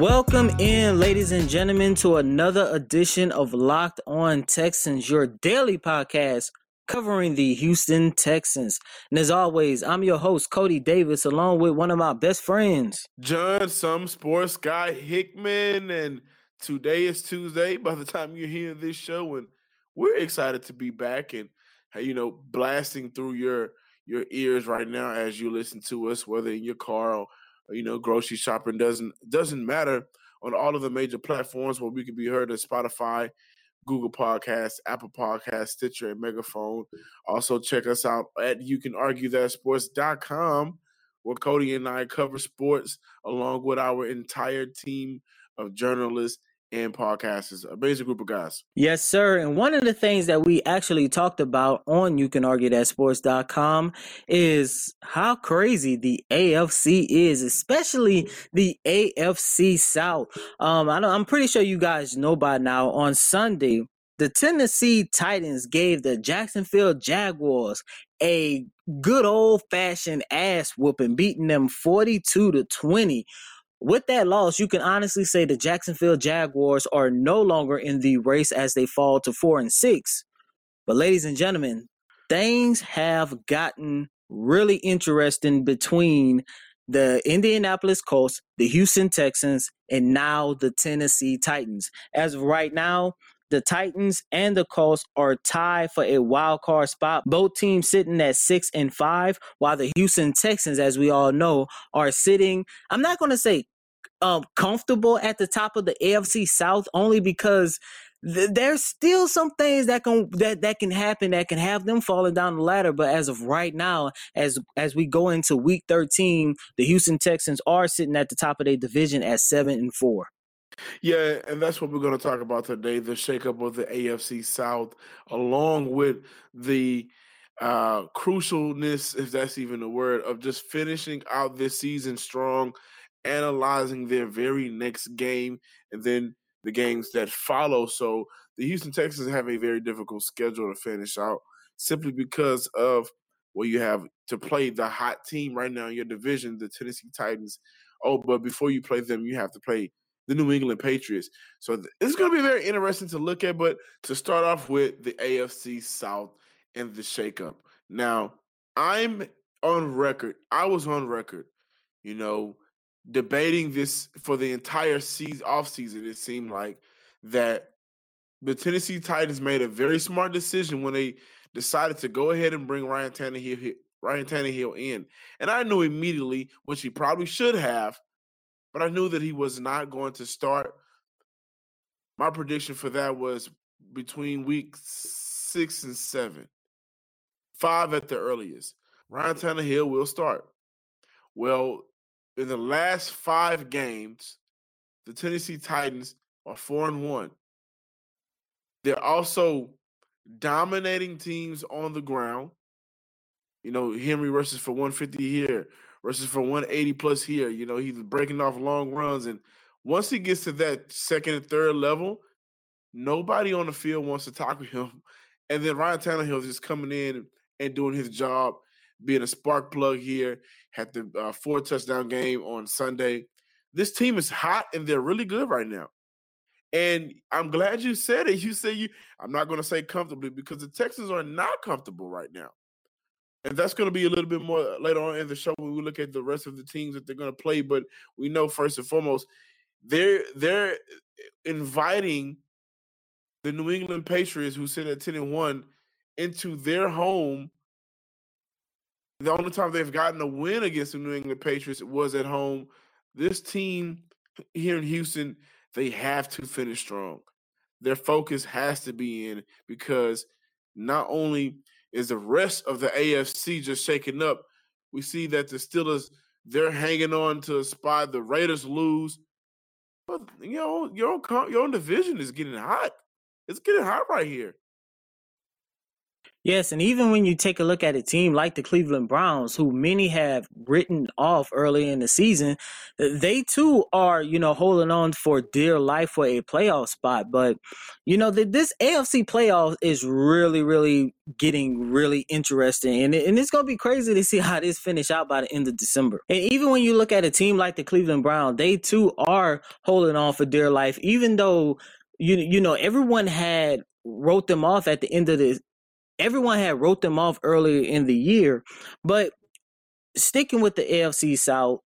Welcome in, ladies and gentlemen, to another edition of Locked On Texans, your daily podcast covering the Houston Texans. And as always, I'm your host, Coty Davis, along with one of my best friends, John, some sports guy Hickman. And today is Tuesday. By the time you hear this show, and we're excited to be back and you know blasting through your your ears right now as you listen to us, whether in your car or you know, grocery shopping doesn't doesn't matter on all of the major platforms where we can be heard at Spotify, Google Podcasts, Apple Podcasts, Stitcher, and Megaphone. Also check us out at you can argue that sports.com where Coty and I cover sports along with our entire team of journalists and podcasters. Amazing group of guys. Yes, sir. And one of the things that we actually talked about on you can argue that sports.com is how crazy the AFC is, especially the AFC South. Um, I know I'm pretty sure you guys know by now on Sunday, the Tennessee Titans gave the Jacksonville Jaguars a good old fashioned ass whooping, beating them 42 to 20 with that loss, you can honestly say the Jacksonville Jaguars are no longer in the race as they fall to four and six. But, ladies and gentlemen, things have gotten really interesting between the Indianapolis Colts, the Houston Texans, and now the Tennessee Titans. As of right now, the Titans and the Colts are tied for a wild card spot. Both teams sitting at six and five, while the Houston Texans, as we all know, are sitting. I'm not going to say um, comfortable at the top of the AFC South only because th- there's still some things that can that that can happen that can have them falling down the ladder. But as of right now, as as we go into Week 13, the Houston Texans are sitting at the top of their division at seven and four. Yeah, and that's what we're going to talk about today: the shakeup of the AFC South, along with the uh, crucialness, if that's even a word, of just finishing out this season strong analyzing their very next game and then the games that follow. So the Houston Texans have a very difficult schedule to finish out simply because of well, you have to play the hot team right now in your division, the Tennessee Titans. Oh, but before you play them, you have to play the New England Patriots. So it's going to be very interesting to look at. But to start off with the AFC South and the shakeup. Now, I'm on record. I was on record, you know, debating this for the entire season off season. It seemed like that the Tennessee Titans made a very smart decision when they decided to go ahead and bring Ryan Tannehill Ryan Tannehill in, and I knew immediately, which he probably should have, but I knew that he was not going to start. My prediction for that was between week six and seven, five at the earliest. Ryan Tannehill will start. Well, in the last five games, the Tennessee Titans are four and one. They're also dominating teams on the ground. You know, Henry rushes for 150 here, rushes for 180 plus here. You know, he's breaking off long runs. And once he gets to that second and third level, nobody on the field wants to talk with him. And then Ryan Tannehill is just coming in and doing his job being a spark plug here. Had the uh, four touchdown game on Sunday. This team is hot and they're really good right now. And I'm glad you said it. You say you. I'm not going to say comfortably because the Texans are not comfortable right now, and that's going to be a little bit more uh, later on in the show when we look at the rest of the teams that they're going to play. But we know first and foremost, they're they're uh, inviting the New England Patriots, who sit at ten and one, into their home the only time they've gotten a win against the New England Patriots was at home. This team here in Houston, they have to finish strong. Their focus has to be in because not only is the rest of the AFC just shaking up, we see that the Steelers They're hanging on to a spot. The Raiders lose. But you know, your own your own division is getting hot. It's getting hot right here. Yes, and even when you take a look at a team like the Cleveland Browns, who many have written off early in the season, they too are, you know, holding on for dear life for a playoff spot. But, you know, the, this AFC playoff is really, really getting really interesting. And, and it's going to be crazy to see how this finish out by the end of December. And even when you look at a team like the Cleveland Browns, they too are holding on for dear life, even though, you, you know, everyone had wrote them off at the end of the everyone had wrote them off earlier in the year, but sticking with the AFC South,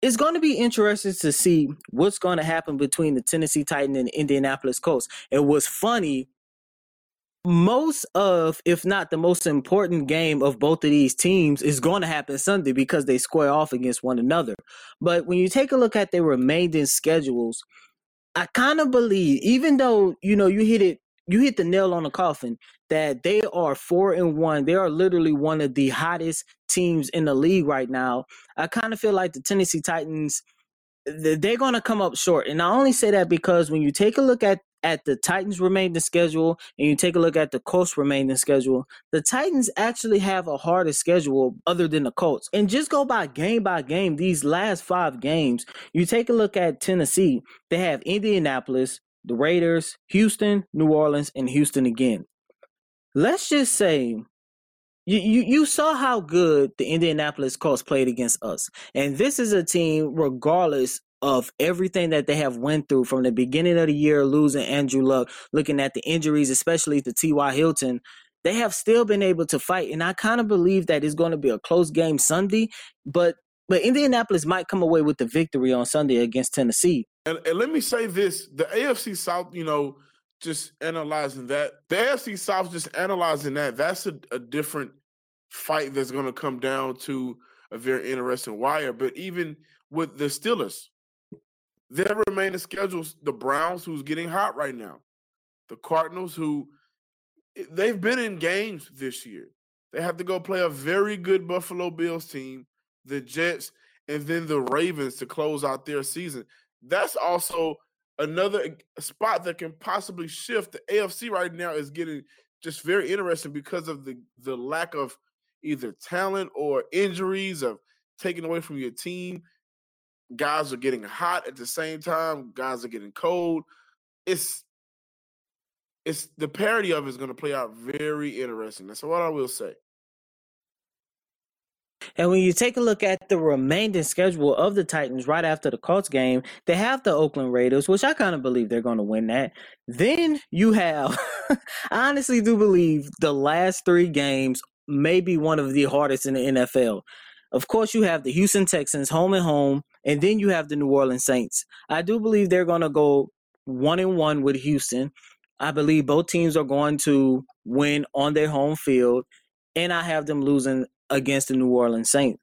it's going to be interesting to see what's going to happen between the Tennessee Titan and Indianapolis Colts. It was funny. Most of, if not the most important game of both of these teams, is going to happen Sunday because they square off against one another. But when you take a look at their remaining schedules, I kind of believe, even though you know you hit it you hit the nail on the coffin that they are four and one. They are literally one of the hottest teams in the league right now. I kind of feel like the Tennessee Titans, they're going to come up short. And I only say that because when you take a look at at the Titans remaining schedule and you take a look at the Colts remaining schedule, the Titans actually have a harder schedule other than the Colts. And just go by game by game, these last five games, you take a look at Tennessee, they have Indianapolis, the Raiders, Houston, New Orleans, and Houston again. Let's just say you, you, you saw how good the Indianapolis Colts played against us. And this is a team, regardless of everything that they have went through from the beginning of the year, losing Andrew Luck, looking at the injuries, especially to T.Y. Hilton, they have still been able to fight. And I kind of believe that it's going to be a close game Sunday, but but Indianapolis might come away with the victory on Sunday against Tennessee. And, and let me say this: the AFC South, you know, just analyzing that, the AFC South, just analyzing that, that's a, a different fight that's going to come down to a very interesting wire. But even with the Steelers, their remaining schedules: the Browns, who's getting hot right now, the Cardinals, who they've been in games this year. They have to go play a very good Buffalo Bills team, the Jets, and then the Ravens to close out their season that's also another spot that can possibly shift. The AFC right now is getting just very interesting because of the the lack of either talent or injuries of taking away from your team. Guys are getting hot at the same time. Guys are getting cold. It's it's the parity of it is going to play out very interesting. That's what I will say. And when you take a look at the remaining schedule of the Titans right after the Colts game, they have the Oakland Raiders, which I kind of believe they're going to win that. Then you have, I honestly do believe the last three games may be one of the hardest in the NFL. Of course, you have the Houston Texans home and home, and then you have the New Orleans Saints. I do believe they're going to go one and one with Houston. I believe both teams are going to win on their home field, and I have them losing against the New Orleans Saints.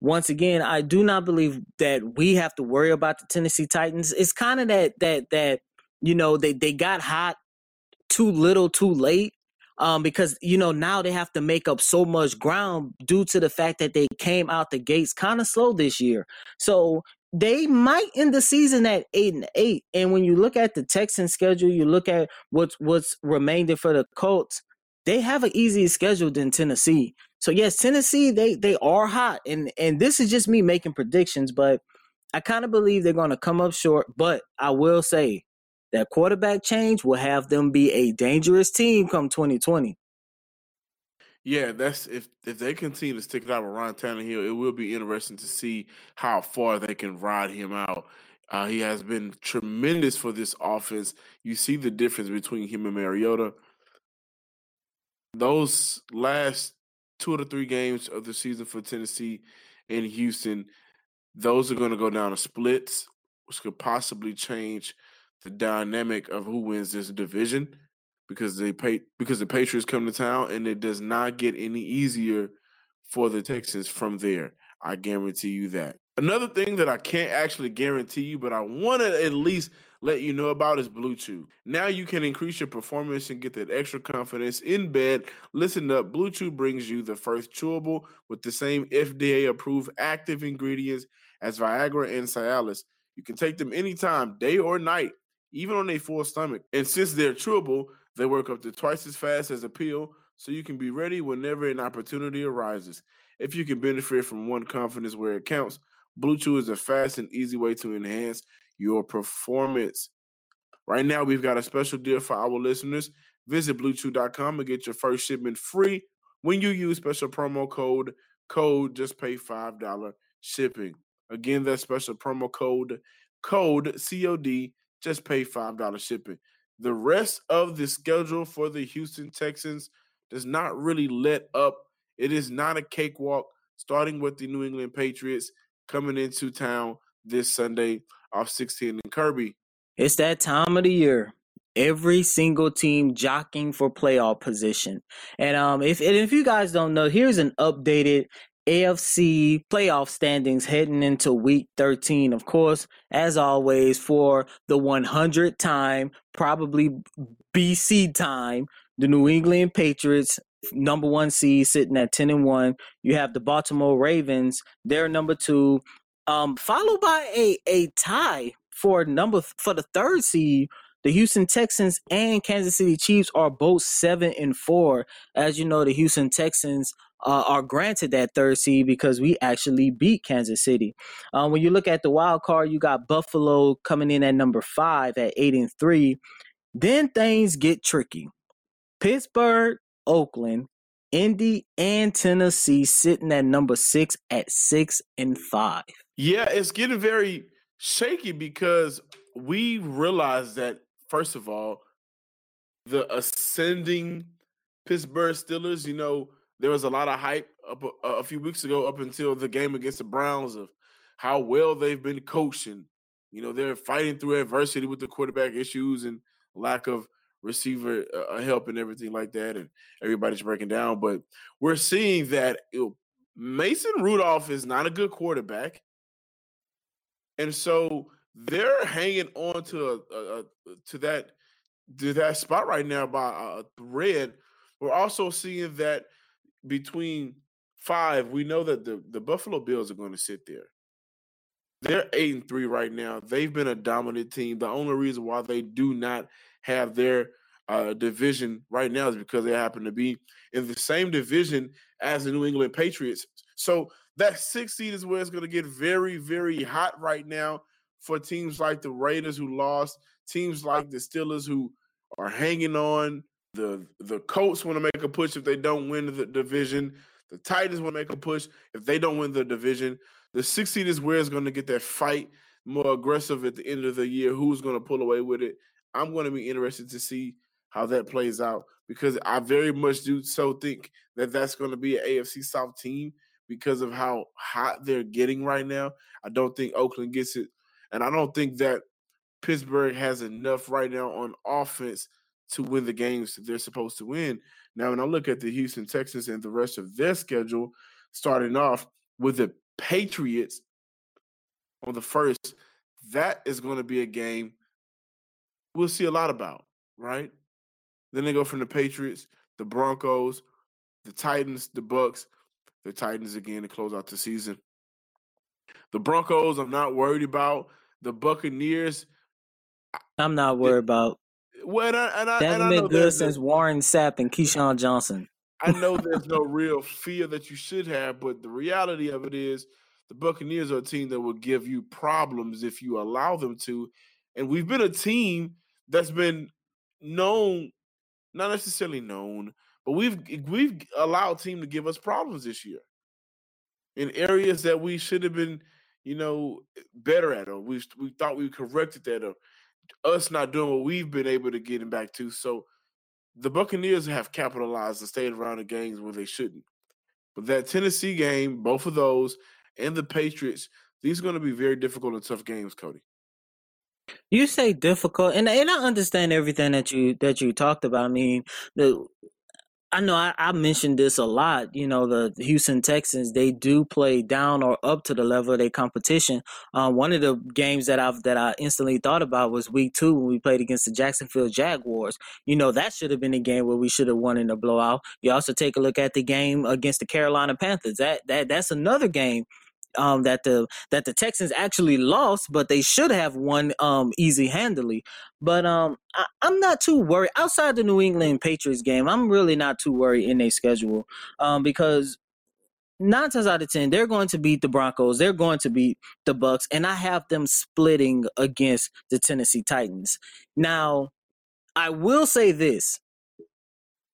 Once again, I do not believe that we have to worry about the Tennessee Titans. It's kind of that that that you know they they got hot too little too late um, because you know now they have to make up so much ground due to the fact that they came out the gates kind of slow this year. So they might end the season at eight and eight. And when you look at the Texan schedule, you look at what's what's remaining for the Colts. They have an easier schedule than Tennessee. So yes, Tennessee they they are hot, and and this is just me making predictions, but I kind of believe they're going to come up short. But I will say that quarterback change will have them be a dangerous team come 2020. Yeah, that's if if they continue to stick it out with Ryan Tannehill, it will be interesting to see how far they can ride him out. Uh, he has been tremendous for this offense. You see the difference between him and Mariota. Those last two the three games of the season for Tennessee and Houston, those are going to go down to splits, which could possibly change the dynamic of who wins this division because they pay because the Patriots come to town and it does not get any easier for the Texans from there. I guarantee you that. Another thing that I can't actually guarantee you, but I want to at least let you know about is BlueChew. Now you can increase your performance and get that extra confidence in bed. Listen up, BlueChew brings you the first chewable with the same FDA approved active ingredients as Viagra and Cialis. You can take them anytime, day or night, even on a full stomach. And since they're chewable, they work up to twice as fast as a pill, so you can be ready whenever an opportunity arises. If you can benefit from one confidence where it counts, BlueChew is a fast and easy way to enhance your performance. Right now, we've got a special deal for our listeners. Visit bluechew.com and get your first shipment free when you use special promo code code just pay $5 shipping. Again, that special promo code code COD just pay $5 shipping. The rest of the schedule for the Houston Texans does not really let up. It is not a cakewalk, starting with the New England Patriots coming into town this Sunday off 16 and Kirby. It's that time of the year. Every single team jockeying for playoff position. And um if and if you guys don't know, here's an updated AFC playoff standings heading into week 13. Of course, as always, for the 100 time, probably BC time, the New England Patriots, number one seed, sitting at 10 and 1. You have the Baltimore Ravens, they're number two, um, followed by a, a tie for number for the third seed. The Houston Texans and Kansas City Chiefs are both seven and four. As you know, the Houston Texans uh, are granted that third seed because we actually beat Kansas City. Um, when you look at the wild card, you got Buffalo coming in at number five at eight and three. Then things get tricky. Pittsburgh, Oakland, Indy, and Tennessee sitting at number six at six and five. Yeah, it's getting very shaky because we realize that first of all, the ascending Pittsburgh Steelers, you know, there was a lot of hype up a, a, few weeks ago up until the game against the Browns of how well they've been coaching. You know, they're fighting through adversity with the quarterback issues and lack of receiver uh, help and everything like that, and everybody's breaking down. But we're seeing that it, Mason Rudolph is not a good quarterback, and so they're hanging on to a, a, a to that to that spot right now by a thread. We're also seeing that between five, we know that the, the Buffalo Bills are going to sit there. They're eight and three right now. They've been a dominant team. The only reason why they do not have their uh, division right now is because they happen to be in the same division as the New England Patriots. So that six seed is where it's going to get very, very hot right now for teams like the Raiders who lost, teams like the Steelers who are hanging on. The the Colts want to make a push if they don't win the division. The Titans want to make a push if they don't win the division. The six seed is where it's going to get that fight more aggressive at the end of the year. Who's going to pull away with it? I'm going to be interested to see how that plays out because I very much do so think that that's going to be an AFC South team because of how hot they're getting right now. I don't think Oakland gets it, and I don't think that Pittsburgh has enough right now on offense to win the games they're supposed to win. Now, when I look at the Houston Texans and the rest of their schedule, starting off with the Patriots on the first, that is going to be a game we'll see a lot about, right? Then they go from the Patriots, the Broncos, the Titans, the Bucks, the Titans again to close out the season. The Broncos, I'm not worried about. The Buccaneers, I'm not worried about. Well, and I, and I, they haven't been good since Warren Sapp and Keyshawn Johnson. I know there's no real fear that you should have, but the reality of it is the Buccaneers are a team that will give you problems if you allow them to. And we've been a team that's been known, not necessarily known, but we've we've allowed team to give us problems this year in areas that we should have been, you know, better at. Or we we thought we corrected that. Or us not doing what we've been able to get him back to. So the Buccaneers have capitalized and stayed around the games where they shouldn't. But that Tennessee game, both of those, and the Patriots, these are going to be very difficult and tough games, Coty. You say difficult, and and I understand everything that you that you talked about. I mean, the I know I, I, mentioned this a lot. You know, the Houston Texans they do play down or up to the level of their competition. Um, one of the games that I've that I instantly thought about was Week Two when we played against the Jacksonville Jaguars. You know, that should have been a game where we should have won in a blowout. You also take a look at the game against the Carolina Panthers. That that that's another game um, that the that the Texans actually lost, but they should have won um, easy handily. But um, I, am not too worried. Outside the New England Patriots game, I'm really not too worried in their schedule um, because nine times out of ten they're going to beat the Broncos, they're going to beat the Bucks, and I have them splitting against the Tennessee Titans. Now, I will say this: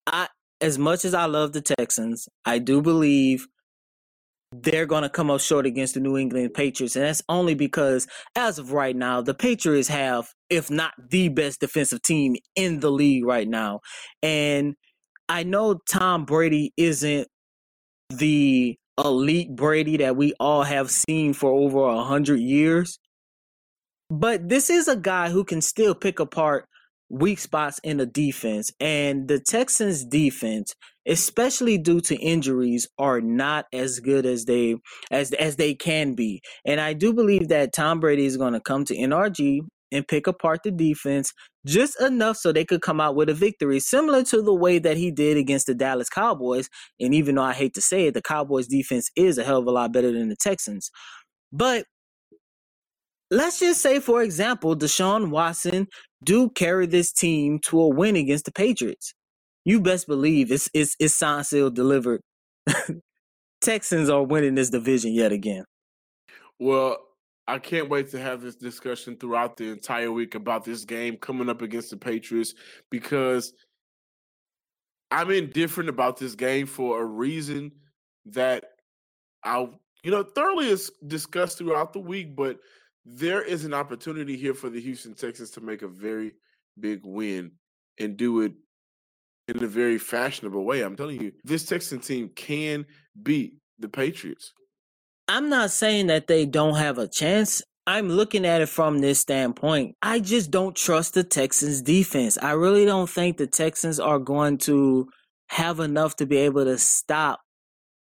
I as much as I love the Texans, I do believe they're going to come up short against the New England Patriots. And that's only because, as of right now, the Patriots have, if not the best defensive team in the league right now. And I know Tom Brady isn't the elite Brady that we all have seen for over a hundred years. But this is a guy who can still pick apart weak spots in the defense. And the Texans defense, especially due to injuries, are not as good as they as as they can be. And I do believe that Tom Brady is going to come to NRG and pick apart the defense just enough so they could come out with a victory, similar to the way that he did against the Dallas Cowboys. And even though I hate to say it, the Cowboys defense is a hell of a lot better than the Texans. But let's just say, for example, Deshaun Watson do carry this team to a win against the Patriots. You best believe it's it's it's signed, sealed, delivered. Texans are winning this division yet again. Well, I can't wait to have this discussion throughout the entire week about this game coming up against the Patriots because I'm indifferent about this game for a reason that I'll you know thoroughly discussed throughout the week, but there is an opportunity here for the Houston Texans to make a very big win and do it in a very fashionable way. I'm telling you, this Texan team can beat the Patriots. I'm not saying that they don't have a chance. I'm looking at it from this standpoint. I just don't trust the Texans defense. I really don't think the Texans are going to have enough to be able to stop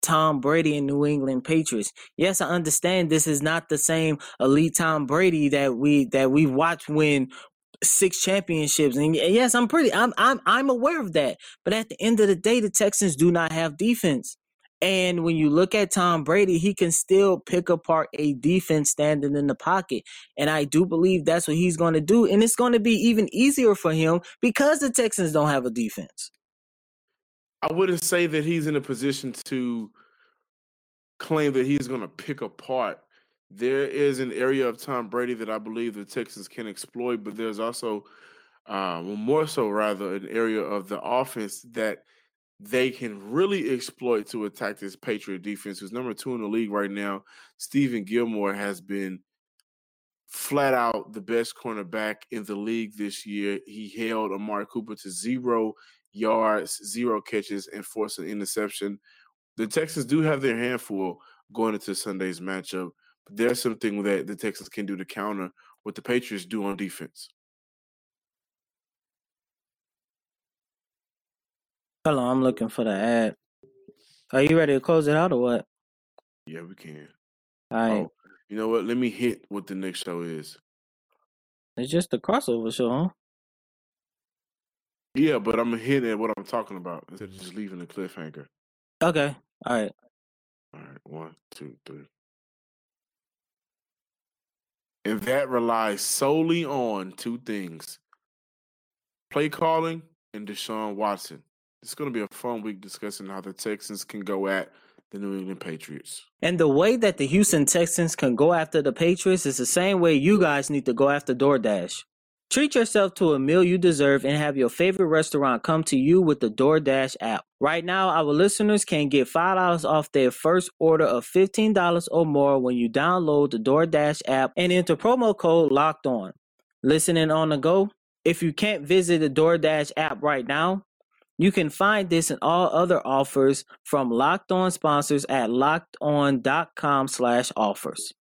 Tom Brady and New England Patriots. Yes, I understand this is not the same elite Tom Brady that we that we watched win six championships. And yes, I'm pretty I'm I'm I'm aware of that. But at the end of the day, the Texans do not have defense. And when you look at Tom Brady, he can still pick apart a defense standing in the pocket. And I do believe that's what he's going to do. And it's going to be even easier for him because the Texans don't have a defense. I wouldn't say that he's in a position to claim that he's going to pick apart. There is an area of Tom Brady that I believe the Texans can exploit, but there's also, um, more so rather, an area of the offense that they can really exploit to attack this Patriot defense, who's number two in the league right now. Stephon Gilmore has been flat out the best cornerback in the league this year. He held Amari Cooper to zero yards, zero catches, and forced an interception. The Texans do have their handful going into Sunday's matchup, but there's something that the Texans can do to counter what the Patriots do on defense. Hello, I'm looking for the ad. Are you ready to close it out or what? Yeah, we can. All right. Oh, you know what? Let me hit what the next show is. It's just a crossover show, huh? Yeah, but I'm hitting at what I'm talking about instead of just leaving the cliffhanger. Okay. All right. All right. One, two, three. And that relies solely on two things play calling and Deshaun Watson. It's going to be a fun week discussing how the Texans can go at the New England Patriots. And the way that the Houston Texans can go after the Patriots is the same way you guys need to go after DoorDash. Treat yourself to a meal you deserve and have your favorite restaurant come to you with the DoorDash app. Right now, our listeners can get $5 off their first order of $15 or more when you download the DoorDash app and enter promo code LOCKED ON. Listening on the go? If you can't visit the DoorDash app right now, you can find this and all other offers from Locked On sponsors at lockedon.com slash offers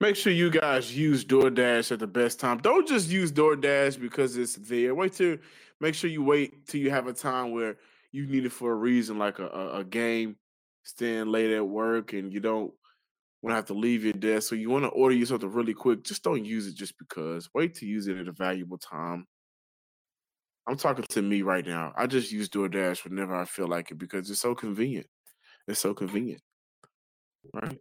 make sure you guys use DoorDash at the best time. Don't just use DoorDash because it's there. Wait till make sure you wait till you have a time where you need it for a reason, like a, a, a game, staying late at work, and you don't want to have to leave your desk. So you want to order you something really quick. Just don't use it just because. Wait to use it at a valuable time. I'm talking to me right now. I just use DoorDash whenever I feel like it because it's so convenient. It's so convenient. Right.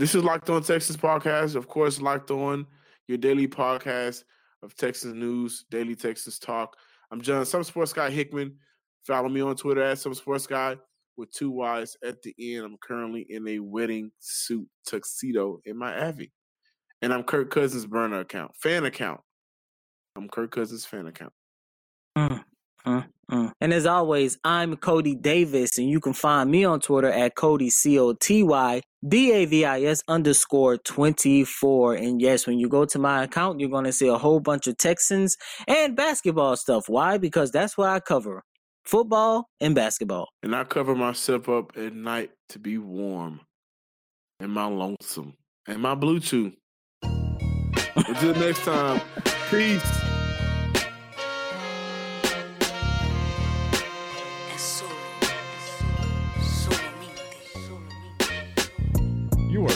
This is Locked On Texas podcast. Of course, Locked On, your daily podcast of Texas news, daily Texas talk. I'm John, some sports guy Hickman. Follow me on Twitter at some sports guy with two Y's at the end. I'm currently in a wedding suit tuxedo in my Avi. And I'm Kirk Cousins burner account, fan account. I'm Kirk Cousins fan account. Mm, mm, mm. And as always, I'm Coty Davis, and you can find me on Twitter at Coty C O T Y D A V I S underscore 24. And yes, when you go to my account, you're going to see a whole bunch of Texans and basketball stuff. Why? Because that's what I cover football and basketball. And I cover myself up at night to be warm and my lonesome and my BlueChew. Until next time, peace.